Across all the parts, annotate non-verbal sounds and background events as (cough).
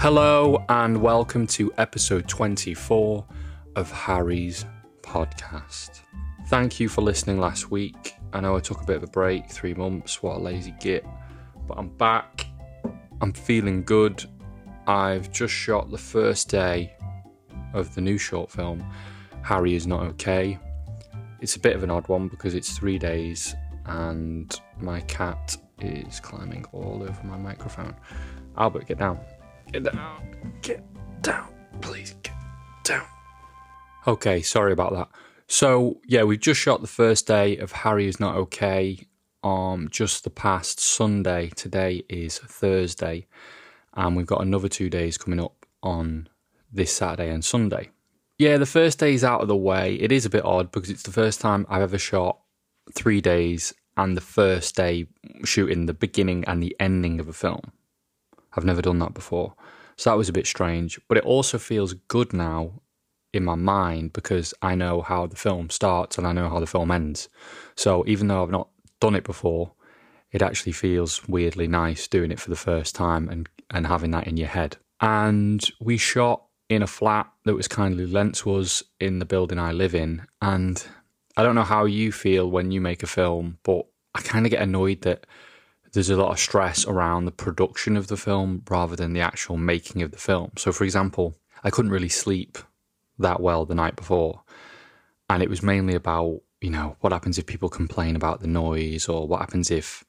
Hello, and welcome to episode 24 of Harry's podcast. Thank you for listening last week. I know I took a bit of a break, three months, what a lazy git, but I'm back. I'm feeling good. I've just shot the first day of the new short film, Harry is Not Okay. It's a bit of an odd one because it's three days and my cat is climbing all over my microphone. Albert, get down. Get down. Get down. Please get down. Okay, sorry about that. So, yeah, we've just shot the first day of Harry is Not Okay um, just the past Sunday. Today is Thursday. And we've got another two days coming up on this Saturday and Sunday. Yeah, the first day is out of the way. It is a bit odd because it's the first time I've ever shot three days and the first day shooting the beginning and the ending of a film. I've never done that before. So that was a bit strange. But it also feels good now in my mind because I know how the film starts and I know how the film ends. So even though I've not done it before, it actually feels weirdly nice doing it for the first time and, and having that in your head. And we shot in a flat that was kindly lent to us in the building I live in. And I don't know how you feel when you make a film, but I kind of get annoyed that there's a lot of stress around the production of the film rather than the actual making of the film. So, for example, I couldn't really sleep that well the night before. And it was mainly about, you know, what happens if people complain about the noise or what happens if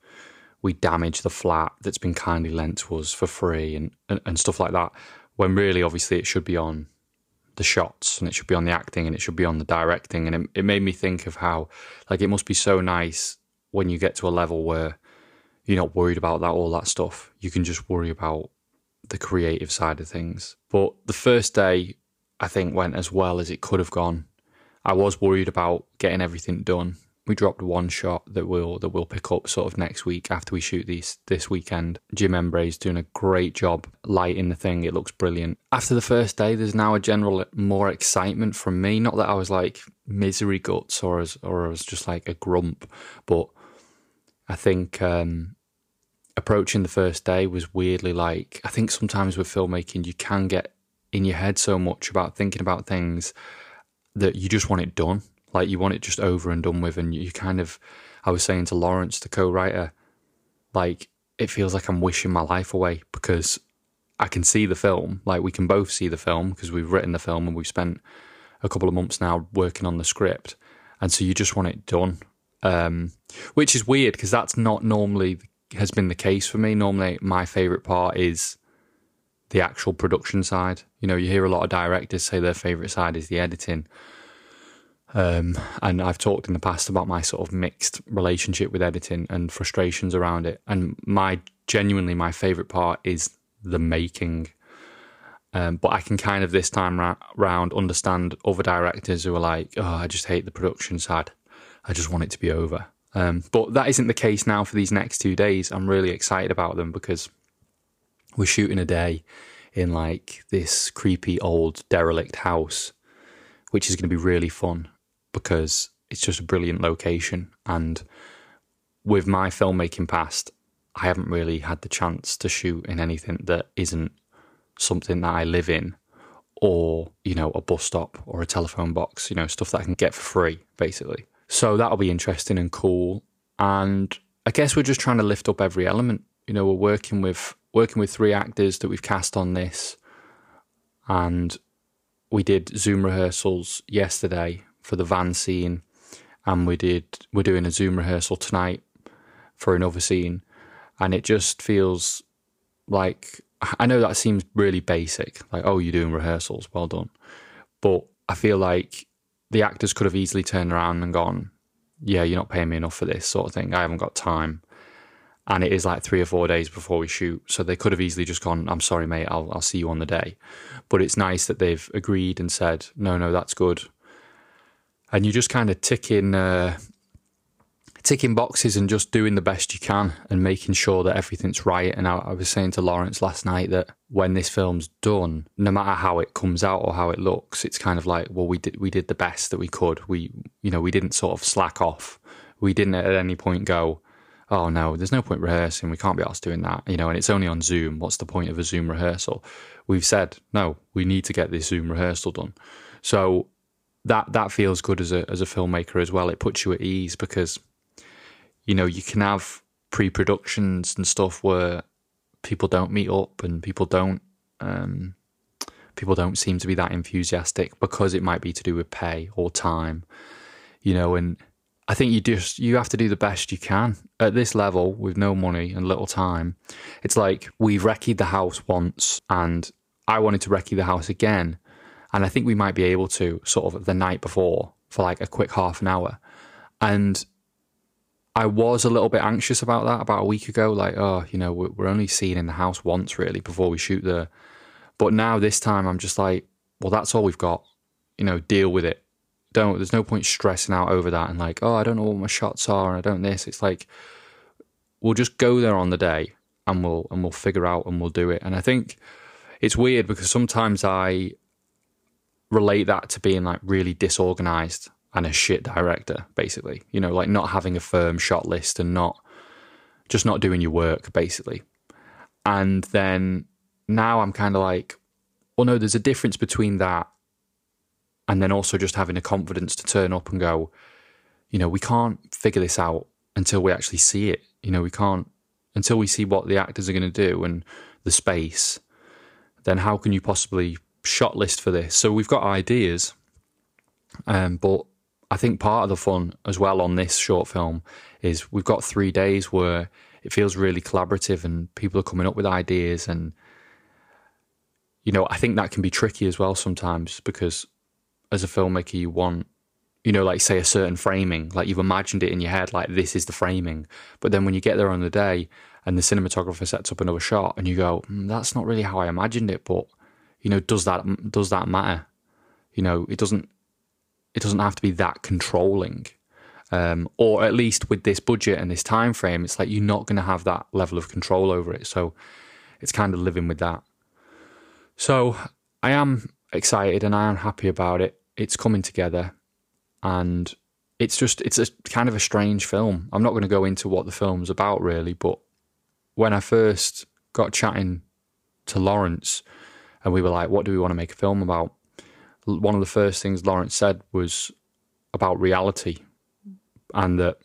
we damage the flat that's been kindly lent to us for free and, and, and stuff like that. When really, obviously, it should be on the shots and it should be on the acting and it should be on the directing. And it, it made me think of how, like, it must be so nice when you get to a level where you're not worried about that, all that stuff. You can just worry about the creative side of things. But the first day, I think, went as well as it could have gone. I was worried about getting everything done. We dropped one shot that we'll that we'll pick up sort of next week after we shoot these this weekend. Jim Embre's doing a great job lighting the thing. It looks brilliant. After the first day, there's now a general more excitement from me. Not that I was like misery guts or as or I was just like a grump, but I think um, approaching the first day was weirdly like I think sometimes with filmmaking you can get in your head so much about thinking about things that you just want it done. Like you want it just over and done with, and you kind of. I was saying to Lawrence, the co-writer, like it feels like I'm wishing my life away because I can see the film. Like we can both see the film because we've written the film and we've spent a couple of months now working on the script, and so you just want it done. Um, which is weird because that's not normally has been the case for me. Normally, my favorite part is the actual production side. You know, you hear a lot of directors say their favorite side is the editing. Um, and I've talked in the past about my sort of mixed relationship with editing and frustrations around it. And my genuinely my favorite part is the making. Um, but I can kind of this time ra- round understand other directors who are like, "Oh, I just hate the production side. I just want it to be over." Um, but that isn't the case now for these next two days. I'm really excited about them because we're shooting a day in like this creepy old derelict house, which is going to be really fun because it's just a brilliant location. And with my filmmaking past, I haven't really had the chance to shoot in anything that isn't something that I live in or, you know, a bus stop or a telephone box, you know, stuff that I can get for free, basically. So that'll be interesting and cool. And I guess we're just trying to lift up every element. You know, we're working with working with three actors that we've cast on this, and we did Zoom rehearsals yesterday for the van scene, and we did we're doing a Zoom rehearsal tonight for another scene, and it just feels like I know that seems really basic, like oh you're doing rehearsals, well done, but I feel like the actors could have easily turned around and gone, yeah, you're not paying me enough for this sort of thing. I haven't got time and it is like three or four days before we shoot. So they could have easily just gone, I'm sorry, mate, I'll, I'll see you on the day. But it's nice that they've agreed and said, no, no, that's good. And you just kind of ticking, uh, ticking boxes and just doing the best you can and making sure that everything's right. And I, I was saying to Lawrence last night that when this film's done, no matter how it comes out or how it looks, it's kind of like, well, we did, we did the best that we could. We, you know, we didn't sort of slack off. We didn't at any point go, oh no, there's no point rehearsing. We can't be asked doing that, you know, and it's only on Zoom. What's the point of a Zoom rehearsal? We've said, no, we need to get this Zoom rehearsal done. So that that feels good as a as a filmmaker as well. It puts you at ease because you know you can have pre-productions and stuff where people don't meet up and people don't um, people don't seem to be that enthusiastic because it might be to do with pay or time, you know. And I think you just you have to do the best you can at this level with no money and little time. It's like we've recce the house once, and I wanted to recce the house again, and I think we might be able to sort of the night before for like a quick half an hour, and I was a little bit anxious about that about a week ago. Like, oh, you know, we're only seen in the house once really before we shoot there. But now this time, I'm just like, well, that's all we've got. You know, deal with it. Don't. There's no point stressing out over that and like, oh, I don't know what my shots are and I don't this. It's like, we'll just go there on the day and we'll and we'll figure out and we'll do it. And I think it's weird because sometimes I relate that to being like really disorganized and a shit director, basically. You know, like not having a firm shot list and not just not doing your work, basically. And then now I'm kind of like, well, no, there's a difference between that and then also just having the confidence to turn up and go, you know, we can't figure this out until we actually see it. You know, we can't until we see what the actors are going to do and the space. Then how can you possibly shot list for this? So we've got ideas, um, but I think part of the fun as well on this short film is we've got three days where it feels really collaborative and people are coming up with ideas and you know I think that can be tricky as well sometimes because as a filmmaker you want you know like say a certain framing like you've imagined it in your head like this is the framing. But then when you get there on the day and the cinematographer sets up another shot and you go mm, that's not really how I imagined it but you know does that does that matter? You know it doesn't it doesn't have to be that controlling. Um, or at least with this budget and this time frame, it's like you're not going to have that level of control over it. So it's kind of living with that. So I am excited and I am happy about it. It's coming together, and it's just it's a kind of a strange film. I'm not going to go into what the film's about really, but when I first got chatting to Lawrence, and we were like, "What do we want to make a film about?" One of the first things Lawrence said was about reality, and that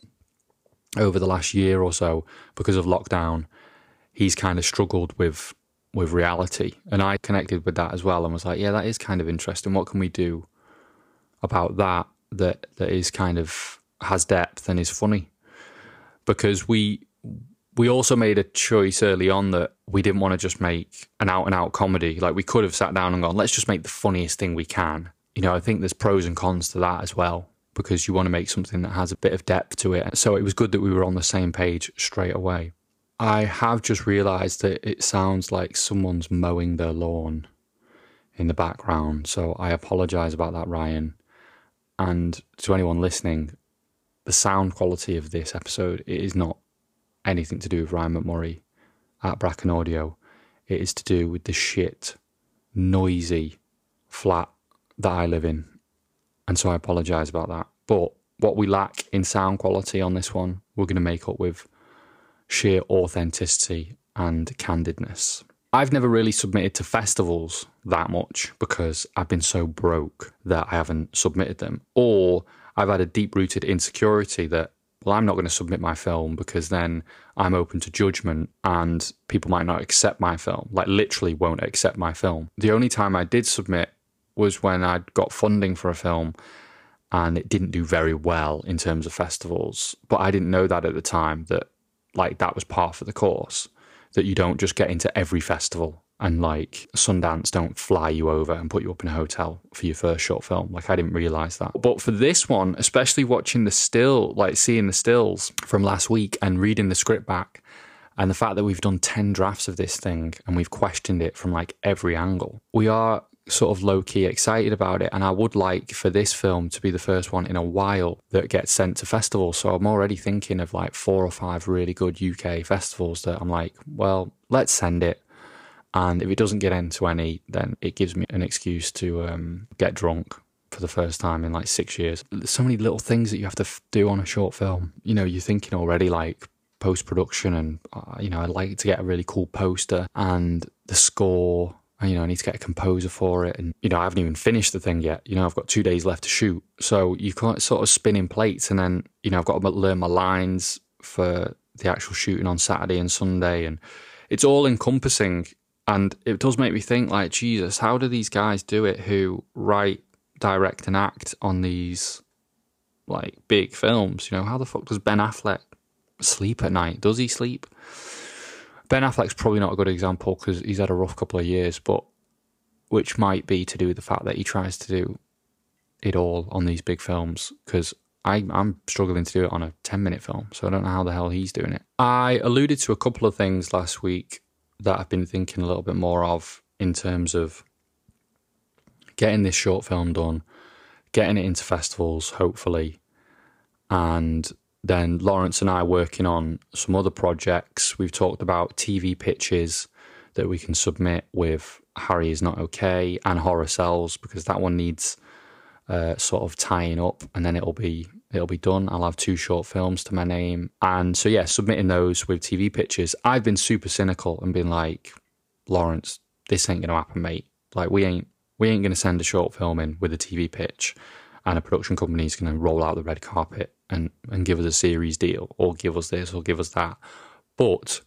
over the last year or so, because of lockdown, he's kind of struggled with with reality, and I connected with that as well, and was like, yeah, that is kind of interesting. What can we do about that that that is kind of has depth and is funny? Because we we also made a choice early on that we didn't want to just make an out and out comedy. Like we could have sat down and gone, let's just make the funniest thing we can. You know, I think there's pros and cons to that as well because you want to make something that has a bit of depth to it. So it was good that we were on the same page straight away. I have just realized that it sounds like someone's mowing their lawn in the background. So I apologize about that, Ryan. And to anyone listening, the sound quality of this episode is not anything to do with Ryan McMurray at Bracken Audio. It is to do with the shit, noisy flat that I live in. And so I apologise about that. But what we lack in sound quality on this one, we're going to make up with sheer authenticity and candidness. I've never really submitted to festivals that much because I've been so broke that I haven't submitted them. Or I've had a deep rooted insecurity that well, I'm not going to submit my film because then I'm open to judgment and people might not accept my film, like literally won't accept my film. The only time I did submit was when I'd got funding for a film and it didn't do very well in terms of festivals. But I didn't know that at the time that like that was part of the course, that you don't just get into every festival and like Sundance don't fly you over and put you up in a hotel for your first short film. Like I didn't realize that. But for this one, especially watching the still, like seeing the stills from last week and reading the script back and the fact that we've done 10 drafts of this thing and we've questioned it from like every angle, we are sort of low key excited about it. And I would like for this film to be the first one in a while that gets sent to festivals. So I'm already thinking of like four or five really good UK festivals that I'm like, well, let's send it and if it doesn't get into any, then it gives me an excuse to um, get drunk for the first time in like six years. There's so many little things that you have to f- do on a short film. You know, you're thinking already like post production, and uh, you know, I'd like to get a really cool poster and the score. And, you know, I need to get a composer for it, and you know, I haven't even finished the thing yet. You know, I've got two days left to shoot, so you can't sort of spinning plates, and then you know, I've got to learn my lines for the actual shooting on Saturday and Sunday, and it's all encompassing. And it does make me think, like, Jesus, how do these guys do it who write, direct, and act on these like big films? You know, how the fuck does Ben Affleck sleep at night? Does he sleep? Ben Affleck's probably not a good example because he's had a rough couple of years, but which might be to do with the fact that he tries to do it all on these big films because I'm struggling to do it on a 10 minute film, so I don't know how the hell he's doing it. I alluded to a couple of things last week that I've been thinking a little bit more of in terms of getting this short film done, getting it into festivals, hopefully, and then Lawrence and I working on some other projects. We've talked about TV pitches that we can submit with Harry is not okay and Horror Cells because that one needs uh, sort of tying up, and then it'll be it'll be done. I'll have two short films to my name, and so yeah, submitting those with TV pitches. I've been super cynical and been like, Lawrence, this ain't gonna happen, mate. Like we ain't we ain't gonna send a short film in with a TV pitch, and a production company's gonna roll out the red carpet and and give us a series deal or give us this or give us that. But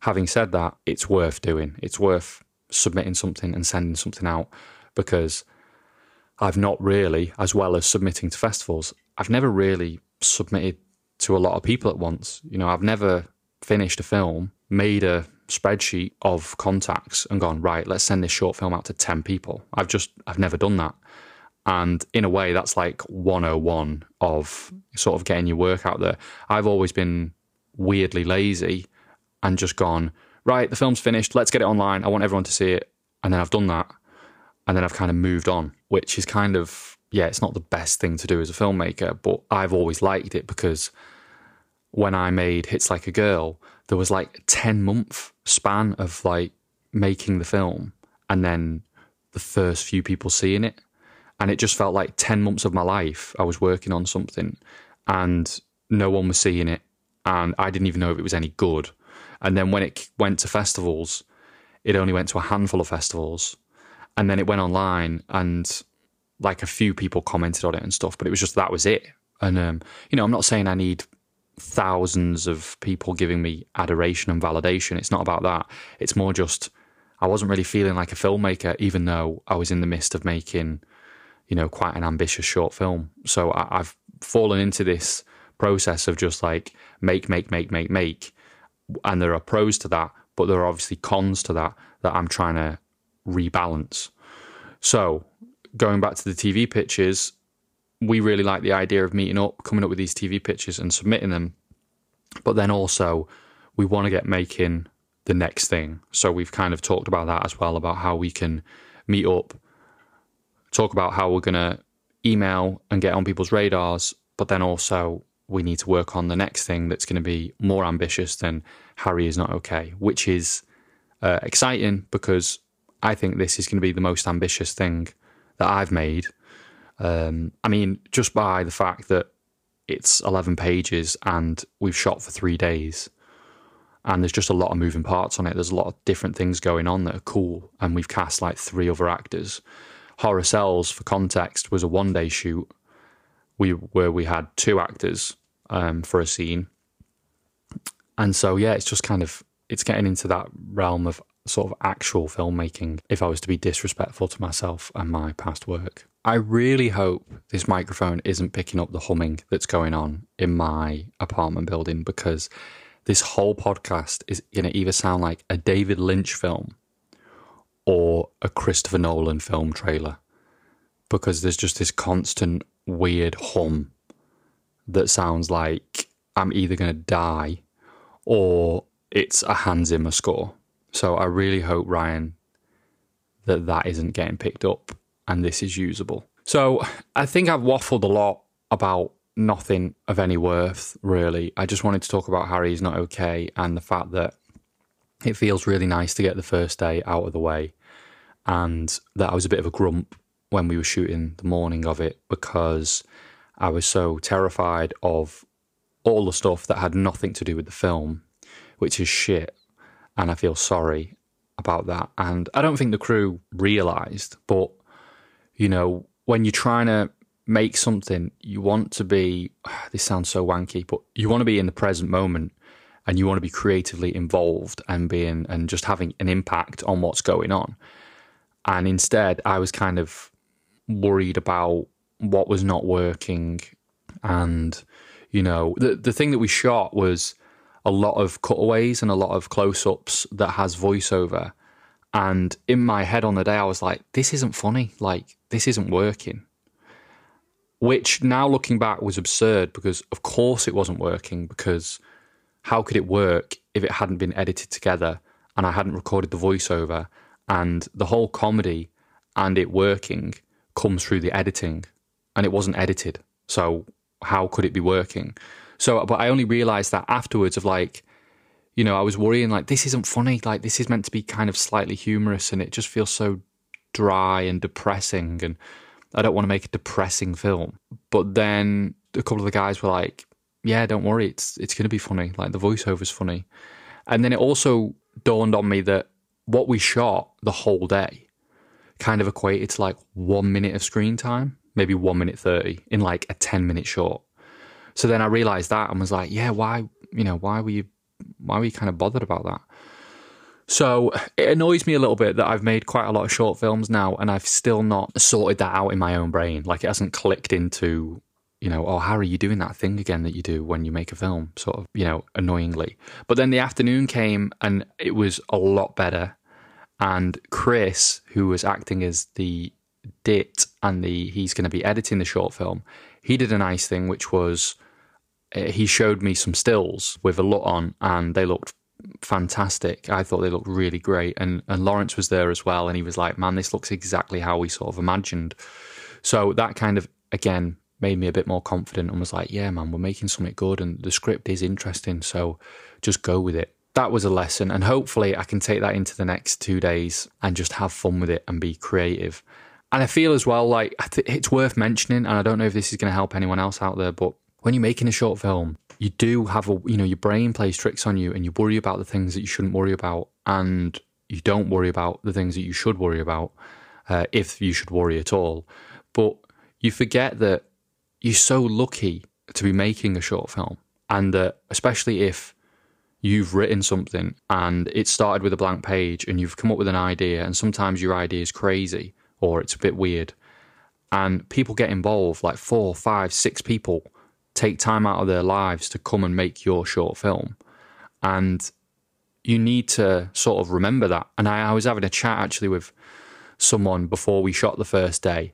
having said that, it's worth doing. It's worth submitting something and sending something out because I've not really, as well as submitting to festivals, I've never really submitted to a lot of people at once. You know, I've never finished a film, made a spreadsheet of contacts and gone, right, let's send this short film out to 10 people. I've just, I've never done that. And in a way, that's like 101 of sort of getting your work out there. I've always been weirdly lazy and just gone, right, the film's finished, let's get it online. I want everyone to see it. And then I've done that. And then I've kind of moved on, which is kind of, yeah, it's not the best thing to do as a filmmaker, but I've always liked it because when I made Hits Like a Girl, there was like a 10 month span of like making the film and then the first few people seeing it. And it just felt like 10 months of my life I was working on something and no one was seeing it. And I didn't even know if it was any good. And then when it went to festivals, it only went to a handful of festivals. And then it went online and like a few people commented on it and stuff, but it was just that was it. And, um, you know, I'm not saying I need thousands of people giving me adoration and validation. It's not about that. It's more just I wasn't really feeling like a filmmaker, even though I was in the midst of making, you know, quite an ambitious short film. So I, I've fallen into this process of just like make, make, make, make, make. And there are pros to that, but there are obviously cons to that that I'm trying to rebalance. So going back to the TV pitches, we really like the idea of meeting up, coming up with these TV pitches and submitting them. But then also, we want to get making the next thing. So we've kind of talked about that as well about how we can meet up, talk about how we're going to email and get on people's radars. But then also, we need to work on the next thing that's going to be more ambitious than Harry is not okay, which is uh, exciting because I think this is going to be the most ambitious thing that I've made um, I mean, just by the fact that it's 11 pages and we've shot for three days, and there's just a lot of moving parts on it. There's a lot of different things going on that are cool, and we've cast like three other actors. Horror Cells, for context, was a one day shoot. We where we had two actors um, for a scene, and so yeah, it's just kind of it's getting into that realm of sort of actual filmmaking. If I was to be disrespectful to myself and my past work. I really hope this microphone isn't picking up the humming that's going on in my apartment building because this whole podcast is going to either sound like a David Lynch film or a Christopher Nolan film trailer because there's just this constant weird hum that sounds like I'm either going to die or it's a Hans Zimmer score. So I really hope, Ryan, that that isn't getting picked up and this is usable. So I think I've waffled a lot about nothing of any worth, really. I just wanted to talk about Harry's Not Okay and the fact that it feels really nice to get the first day out of the way and that I was a bit of a grump when we were shooting the morning of it because I was so terrified of all the stuff that had nothing to do with the film which is shit. And I feel sorry about that. And I don't think the crew realized, but you know, when you're trying to make something, you want to be, (sighs) this sounds so wanky, but you want to be in the present moment and you want to be creatively involved and being, and just having an impact on what's going on. And instead, I was kind of worried about what was not working. And, you know, the, the thing that we shot was a lot of cutaways and a lot of close ups that has voiceover. And in my head on the day, I was like, this isn't funny. Like, this isn't working. Which now looking back was absurd because, of course, it wasn't working. Because how could it work if it hadn't been edited together and I hadn't recorded the voiceover? And the whole comedy and it working comes through the editing and it wasn't edited. So, how could it be working? So, but I only realized that afterwards of like, you know, I was worrying like, this isn't funny. Like, this is meant to be kind of slightly humorous and it just feels so dry and depressing. And I don't want to make a depressing film. But then a couple of the guys were like, yeah, don't worry. It's, it's going to be funny. Like, the voiceover's funny. And then it also dawned on me that what we shot the whole day kind of equated to like one minute of screen time, maybe one minute 30 in like a 10 minute short. So then I realized that and was like, yeah, why, you know, why were you, why were you kind of bothered about that? So it annoys me a little bit that I've made quite a lot of short films now and I've still not sorted that out in my own brain. Like it hasn't clicked into, you know, oh, how are you doing that thing again that you do when you make a film, sort of, you know, annoyingly. But then the afternoon came and it was a lot better. And Chris, who was acting as the dit and the he's going to be editing the short film, he did a nice thing, which was Uh, he showed me some stills with a lot on, and they looked fantastic. I thought they looked really great, and and Lawrence was there as well, and he was like, "Man, this looks exactly how we sort of imagined." So that kind of again made me a bit more confident and was like, "Yeah, man, we're making something good, and the script is interesting, so just go with it." That was a lesson, and hopefully, I can take that into the next two days and just have fun with it and be creative. And I feel as well like it's worth mentioning, and I don't know if this is going to help anyone else out there, but when you're making a short film, you do have a, you know, your brain plays tricks on you and you worry about the things that you shouldn't worry about and you don't worry about the things that you should worry about, uh, if you should worry at all. But you forget that you're so lucky to be making a short film and that especially if you've written something and it started with a blank page and you've come up with an idea and sometimes your idea is crazy or it's a bit weird and people get involved like four five six people take time out of their lives to come and make your short film. And you need to sort of remember that. And I, I, was having a chat actually with someone before we shot the first day,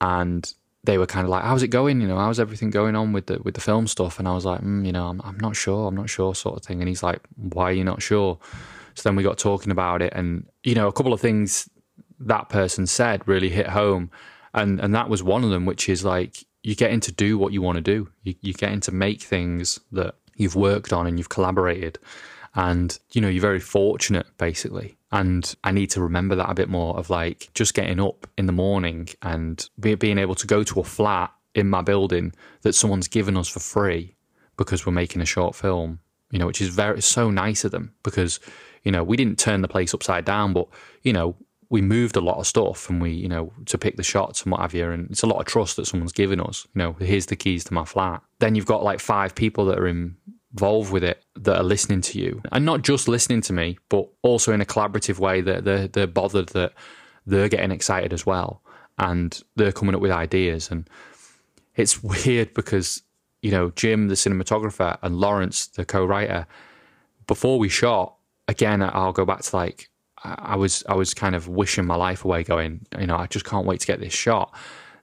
and they were kind of like, "How's it going? You know, how's everything going on with the with the film stuff?" And I was like, mm, "You know, I'm, I'm not sure. I'm not sure," sort of thing. And he's like, "Why are you not sure?" So then we got talking about it, and you know, a couple of things that person said really hit home, and and that was one of them, which is like you're getting to do what you want to do. You, you're getting to make things that you've worked on and you've collaborated. And, you know, you're very fortunate, basically. And I need to remember that a bit more of like just getting up in the morning and be, being able to go to a flat in my building that someone's given us for free because we're making a short film, you know, which is very, so nice of them because, you know, we didn't turn the place upside down, but, you know, we moved a lot of stuff and we, you know, to pick the shots and what have you. And it's a lot of trust that someone's given us. You know, here's the keys to my flat. Then you've got like five people that are involved with it that are listening to you and not just listening to me, but also in a collaborative way that they're, they're bothered that they're getting excited as well and they're coming up with ideas. And it's (laughs) weird because, you know, Jim, the cinematographer, and Lawrence, the co writer, before we shot, again, I'll go back to like I was I was kind of wishing my life away, going, you know, I just can't wait to get this shot.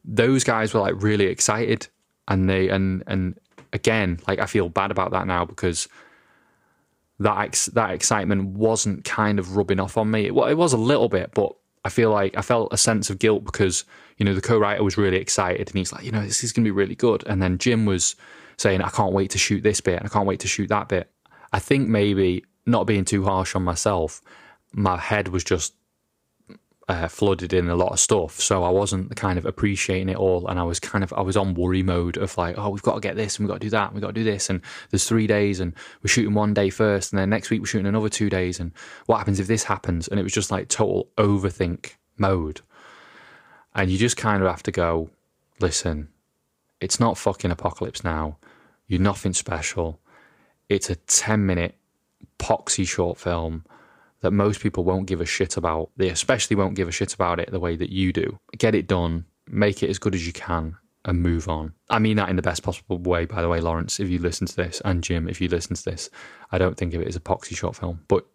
Those guys were like really excited, and they and and again, like I feel bad about that now because that ex- that excitement wasn't kind of rubbing off on me. It, well, it was a little bit, but I feel like I felt a sense of guilt because you know the co-writer was really excited and he's like, you know, this is going to be really good, and then Jim was saying, I can't wait to shoot this bit, and I can't wait to shoot that bit. I think maybe not being too harsh on myself my head was just uh, flooded in a lot of stuff, so I wasn't kind of appreciating it all, and I was kind of I was on worry mode of like, oh, we've got to get this, and we've got to do that, and we've got to do this, and there's three days, and we're shooting one day first, and then next week we're shooting another two days, and what happens if this happens? And it was just like total overthink mode, and you just kind of have to go, listen, it's not fucking apocalypse now, you're nothing special, it's a ten minute poxy short film that most people won't give a shit about. They especially won't give a shit about it the way that you do. Get it done, make it as good as you can, and move on. I mean that in the best possible way, by the way, Lawrence, if you listen to this, and Jim, if you listen to this. I don't think of it as a poxy short film, but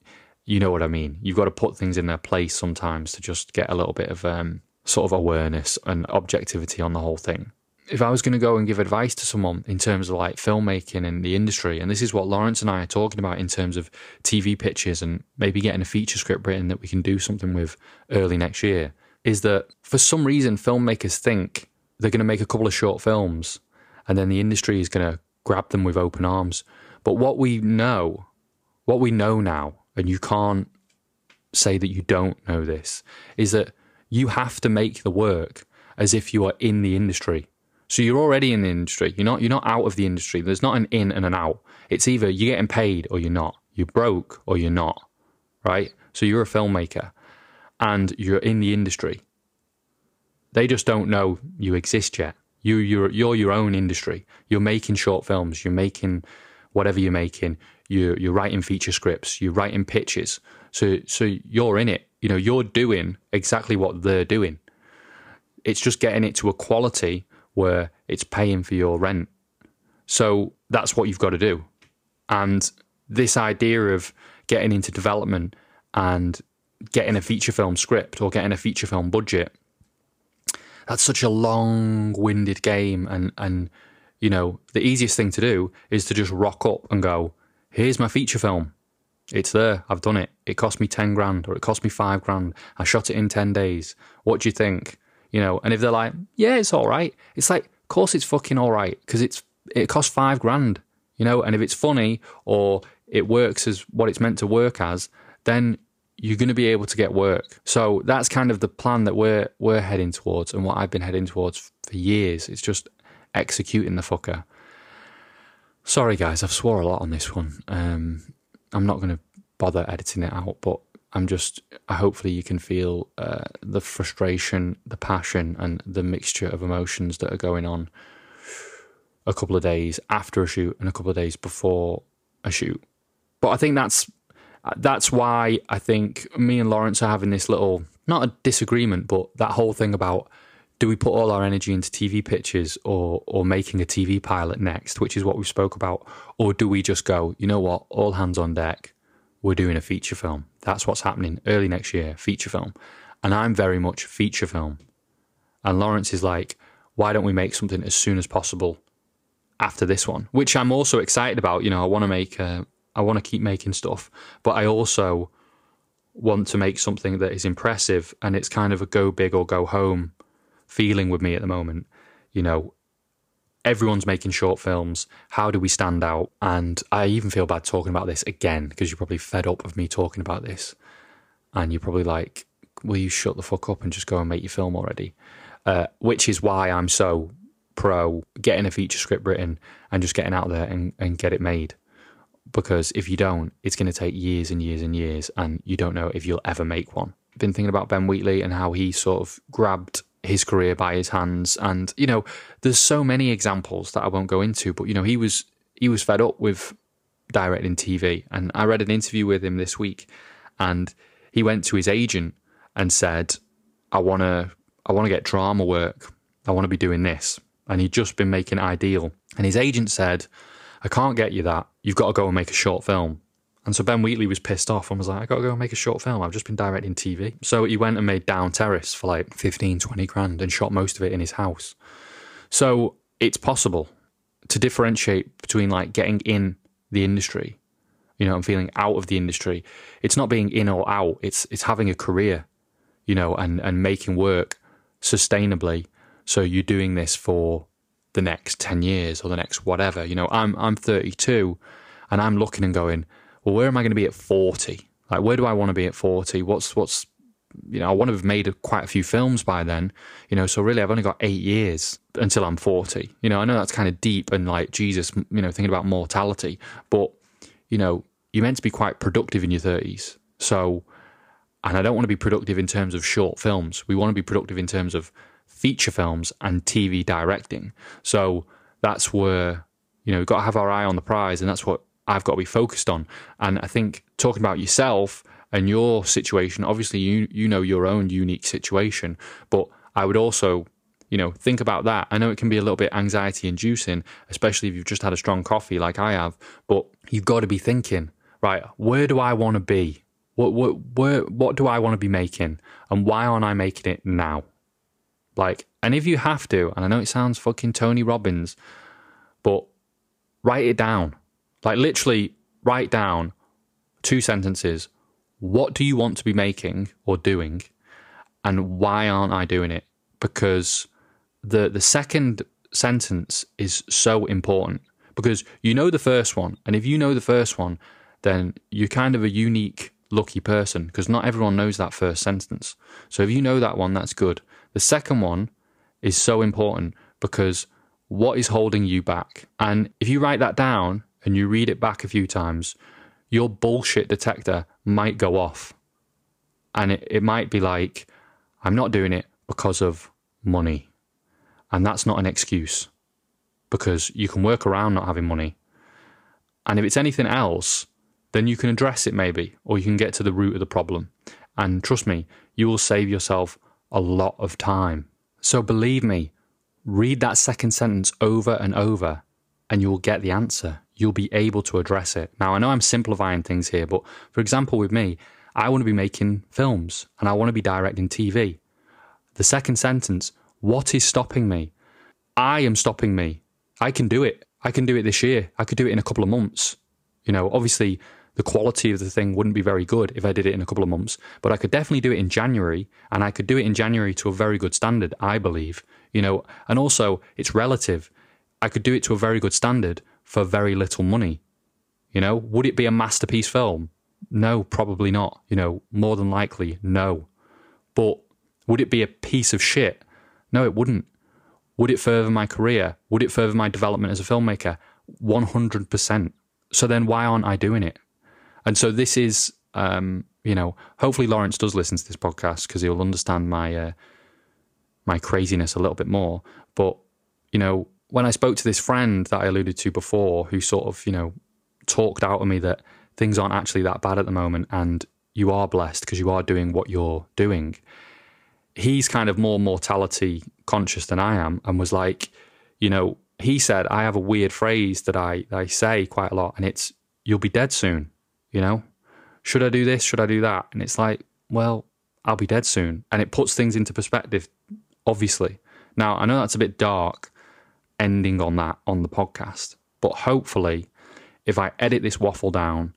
you know what I mean. You've got to put things in their place sometimes to just get a little bit of um, sort of awareness and objectivity on the whole thing if I was going to go and give advice to someone in terms of like filmmaking in the industry, and this is what Lawrence and I are talking about in terms of TV pitches and maybe getting a feature script written that we can do something with early next year, is that for some reason filmmakers think they're going to make a couple of short films and then the industry is going to grab them with open arms. But what we know, what we know now, and you can't say that you don't know this, is that you have to make the work as if you are in the industry so you're already in the industry. You're not you're not out of the industry. There's not an in and an out. It's either you're getting paid or you're not. You're broke or you're not. Right? So you're a filmmaker and you're in the industry. They just don't know you exist yet. You you're you're your own industry. You're making short films, you're making whatever you're making, you you're writing feature scripts, you're writing pitches. So so you're in it. You know, you're doing exactly what they're doing. It's just getting it to a quality where it's paying for your rent. So that's what you've got to do. And this idea of getting into development and getting a feature film script or getting a feature film budget, that's such a long winded game. And, and, you know, the easiest thing to do is to just rock up and go, here's my feature film. It's there. I've done it. It cost me 10 grand or it cost me five grand. I shot it in 10 days. What do you think? You know. And if they're like, yeah, it's all right, it's like, of course it's fucking all right because it's it costs five grand, you know. And if it's funny or it works as what it's meant to work as, then you're going to be able to get work. So that's kind of the plan that we're we're heading towards, and what I've been heading towards for years. It's just executing the fucker. Sorry, guys, I've swore a lot on this one. Um, I'm not going to bother editing it out, but I'm just hopefully you can feel uh, the frustration, the passion, and the mixture of emotions that are going on a couple of days after a shoot and a couple of days before a shoot. But I think that's that's why I think me and Lawrence are having this little not a disagreement, but that whole thing about do we put all our energy into TV pitches or or making a TV pilot next, which is what we spoke about, or do we just go, you know what, all hands on deck we're doing a feature film. That's what's happening early next year, feature film. And I'm very much feature film. And Lawrence is like, why don't we make something as soon as possible after this one? Which I'm also excited about. You know, I want to make, uh, I want to keep making stuff, but I also want to make something that is impressive. And it's kind of a go big or go home feeling with me at the moment. You know, everyone's making short films. How do we stand out? And I even feel bad talking about this again because you're probably fed up of me talking about this. And you're probably like, will you shut the fuck up and just go and make your film already? Uh, which is why I'm so pro getting a feature script written and just getting out there and, and get it made. Because if you don't, it's going to take years and years and years, and you don't know if you'll ever make one. I've been thinking about Ben Wheatley and how he sort of grabbed his career by his hands. And, you know, there's so many examples that I won't go into, but, you know, he was, he was fed up with directing TV. And I read an interview with him this week and he went to his agent and said, I want to, I want to get drama work. I want to be doing this. And he'd just been making Ideal. And his agent said, I can't get you that. You've got to go and make a short film. And so Ben Wheatley was pissed off and was like, I got to go make a short film. I've just been directing TV. So he went and made Down Terrace for like 15, 20 grand and shot most of it in his house. So it's possible to differentiate between like getting in the industry, you know, and feeling out of the industry. It's not being in or out. It's it's having a career, you know, and and making work sustainably. So you're doing this for the next 10 years or the next whatever. You know, I'm I'm 32 and I'm looking and going, well, where am I going to be at 40? Like, where do I want to be at 40? What's, what's, you know, I want to have made quite a few films by then, you know, so really I've only got eight years until I'm 40. You know, I know that's kind of deep and like Jesus, you know, thinking about mortality, but, you know, you're meant to be quite productive in your 30s. So, and I don't want to be productive in terms of short films. We want to be productive in terms of feature films and TV directing. So that's where, you know, we've got to have our eye on the prize, and that's what I've got to be focused on. And I think talking about yourself and your situation, obviously you you know your own unique situation, but I would also, you know, think about that. I know it can be a little bit anxiety inducing, especially if you've just had a strong coffee like I have, but you've got to be thinking, right, where do I want to be? What what where what do I want to be making? And why aren't I making it now? Like, and if you have to, and I know it sounds fucking Tony Robbins, but write it down. Like, literally, write down two sentences. What do you want to be making or doing? And why aren't I doing it? Because the the second sentence is so important because you know the first one, and if you know the first one, then you're kind of a unique, lucky person because not everyone knows that first sentence. So if you know that one, that's good. The second one is so important because what is holding you back? And if you write that down and you read it back a few times, your bullshit detector might go off. And it, it might be like, I'm not doing it because of money. And that's not an excuse because you can work around not having money. And if it's anything else, then you can address it maybe, or you can get to the root of the problem. And trust me, you will save yourself a lot of time. So believe me, read that second sentence over and over, and you'll get the answer. You'll be able to address it. Now, I know I'm simplifying things here, but for example, with me, I want to be making films and I want to be directing TV. The second sentence, what is stopping me? I am stopping me. I can do it. I can do it this year. I could do it in a couple of months. You know, obviously, the quality of the thing wouldn't be very good if I did it in a couple of months, but I could definitely do it in January and I could do it in January to a very good standard, I believe. You know, and also it's relative. I could do it to a very good standard for very little money. You know, would it be a masterpiece film? No, probably not. You know, more than likely, no. But would it be a piece of shit? No, it wouldn't. Would it further my career? Would it further my development as a filmmaker? 100%. So then why aren't I doing it? And so this is, um, you know, hopefully Lawrence does listen to this podcast because he'll understand my uh, my craziness a little bit more. But you know, when I spoke to this friend that I alluded to before, who sort of, you know, talked out of me that things aren't actually that bad at the moment, and you are blessed because you are doing what you're doing. He's kind of more mortality conscious than I am, and was like, you know, he said I have a weird phrase that I I say quite a lot, and it's "you'll be dead soon." You know, should I do this? Should I do that? And it's like, well, I'll be dead soon. And it puts things into perspective, obviously. Now, I know that's a bit dark ending on that on the podcast, but hopefully, if I edit this waffle down,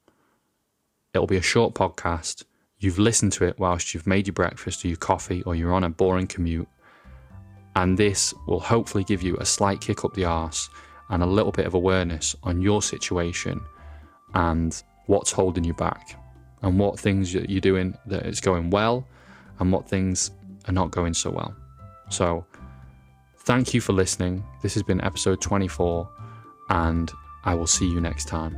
it'll be a short podcast. You've listened to it whilst you've made your breakfast or your coffee or you're on a boring commute. And this will hopefully give you a slight kick up the arse and a little bit of awareness on your situation and what's holding you back and what things you're doing that is going well and what things are not going so well. So, thank you for listening. This has been episode 24, and I will see you next time.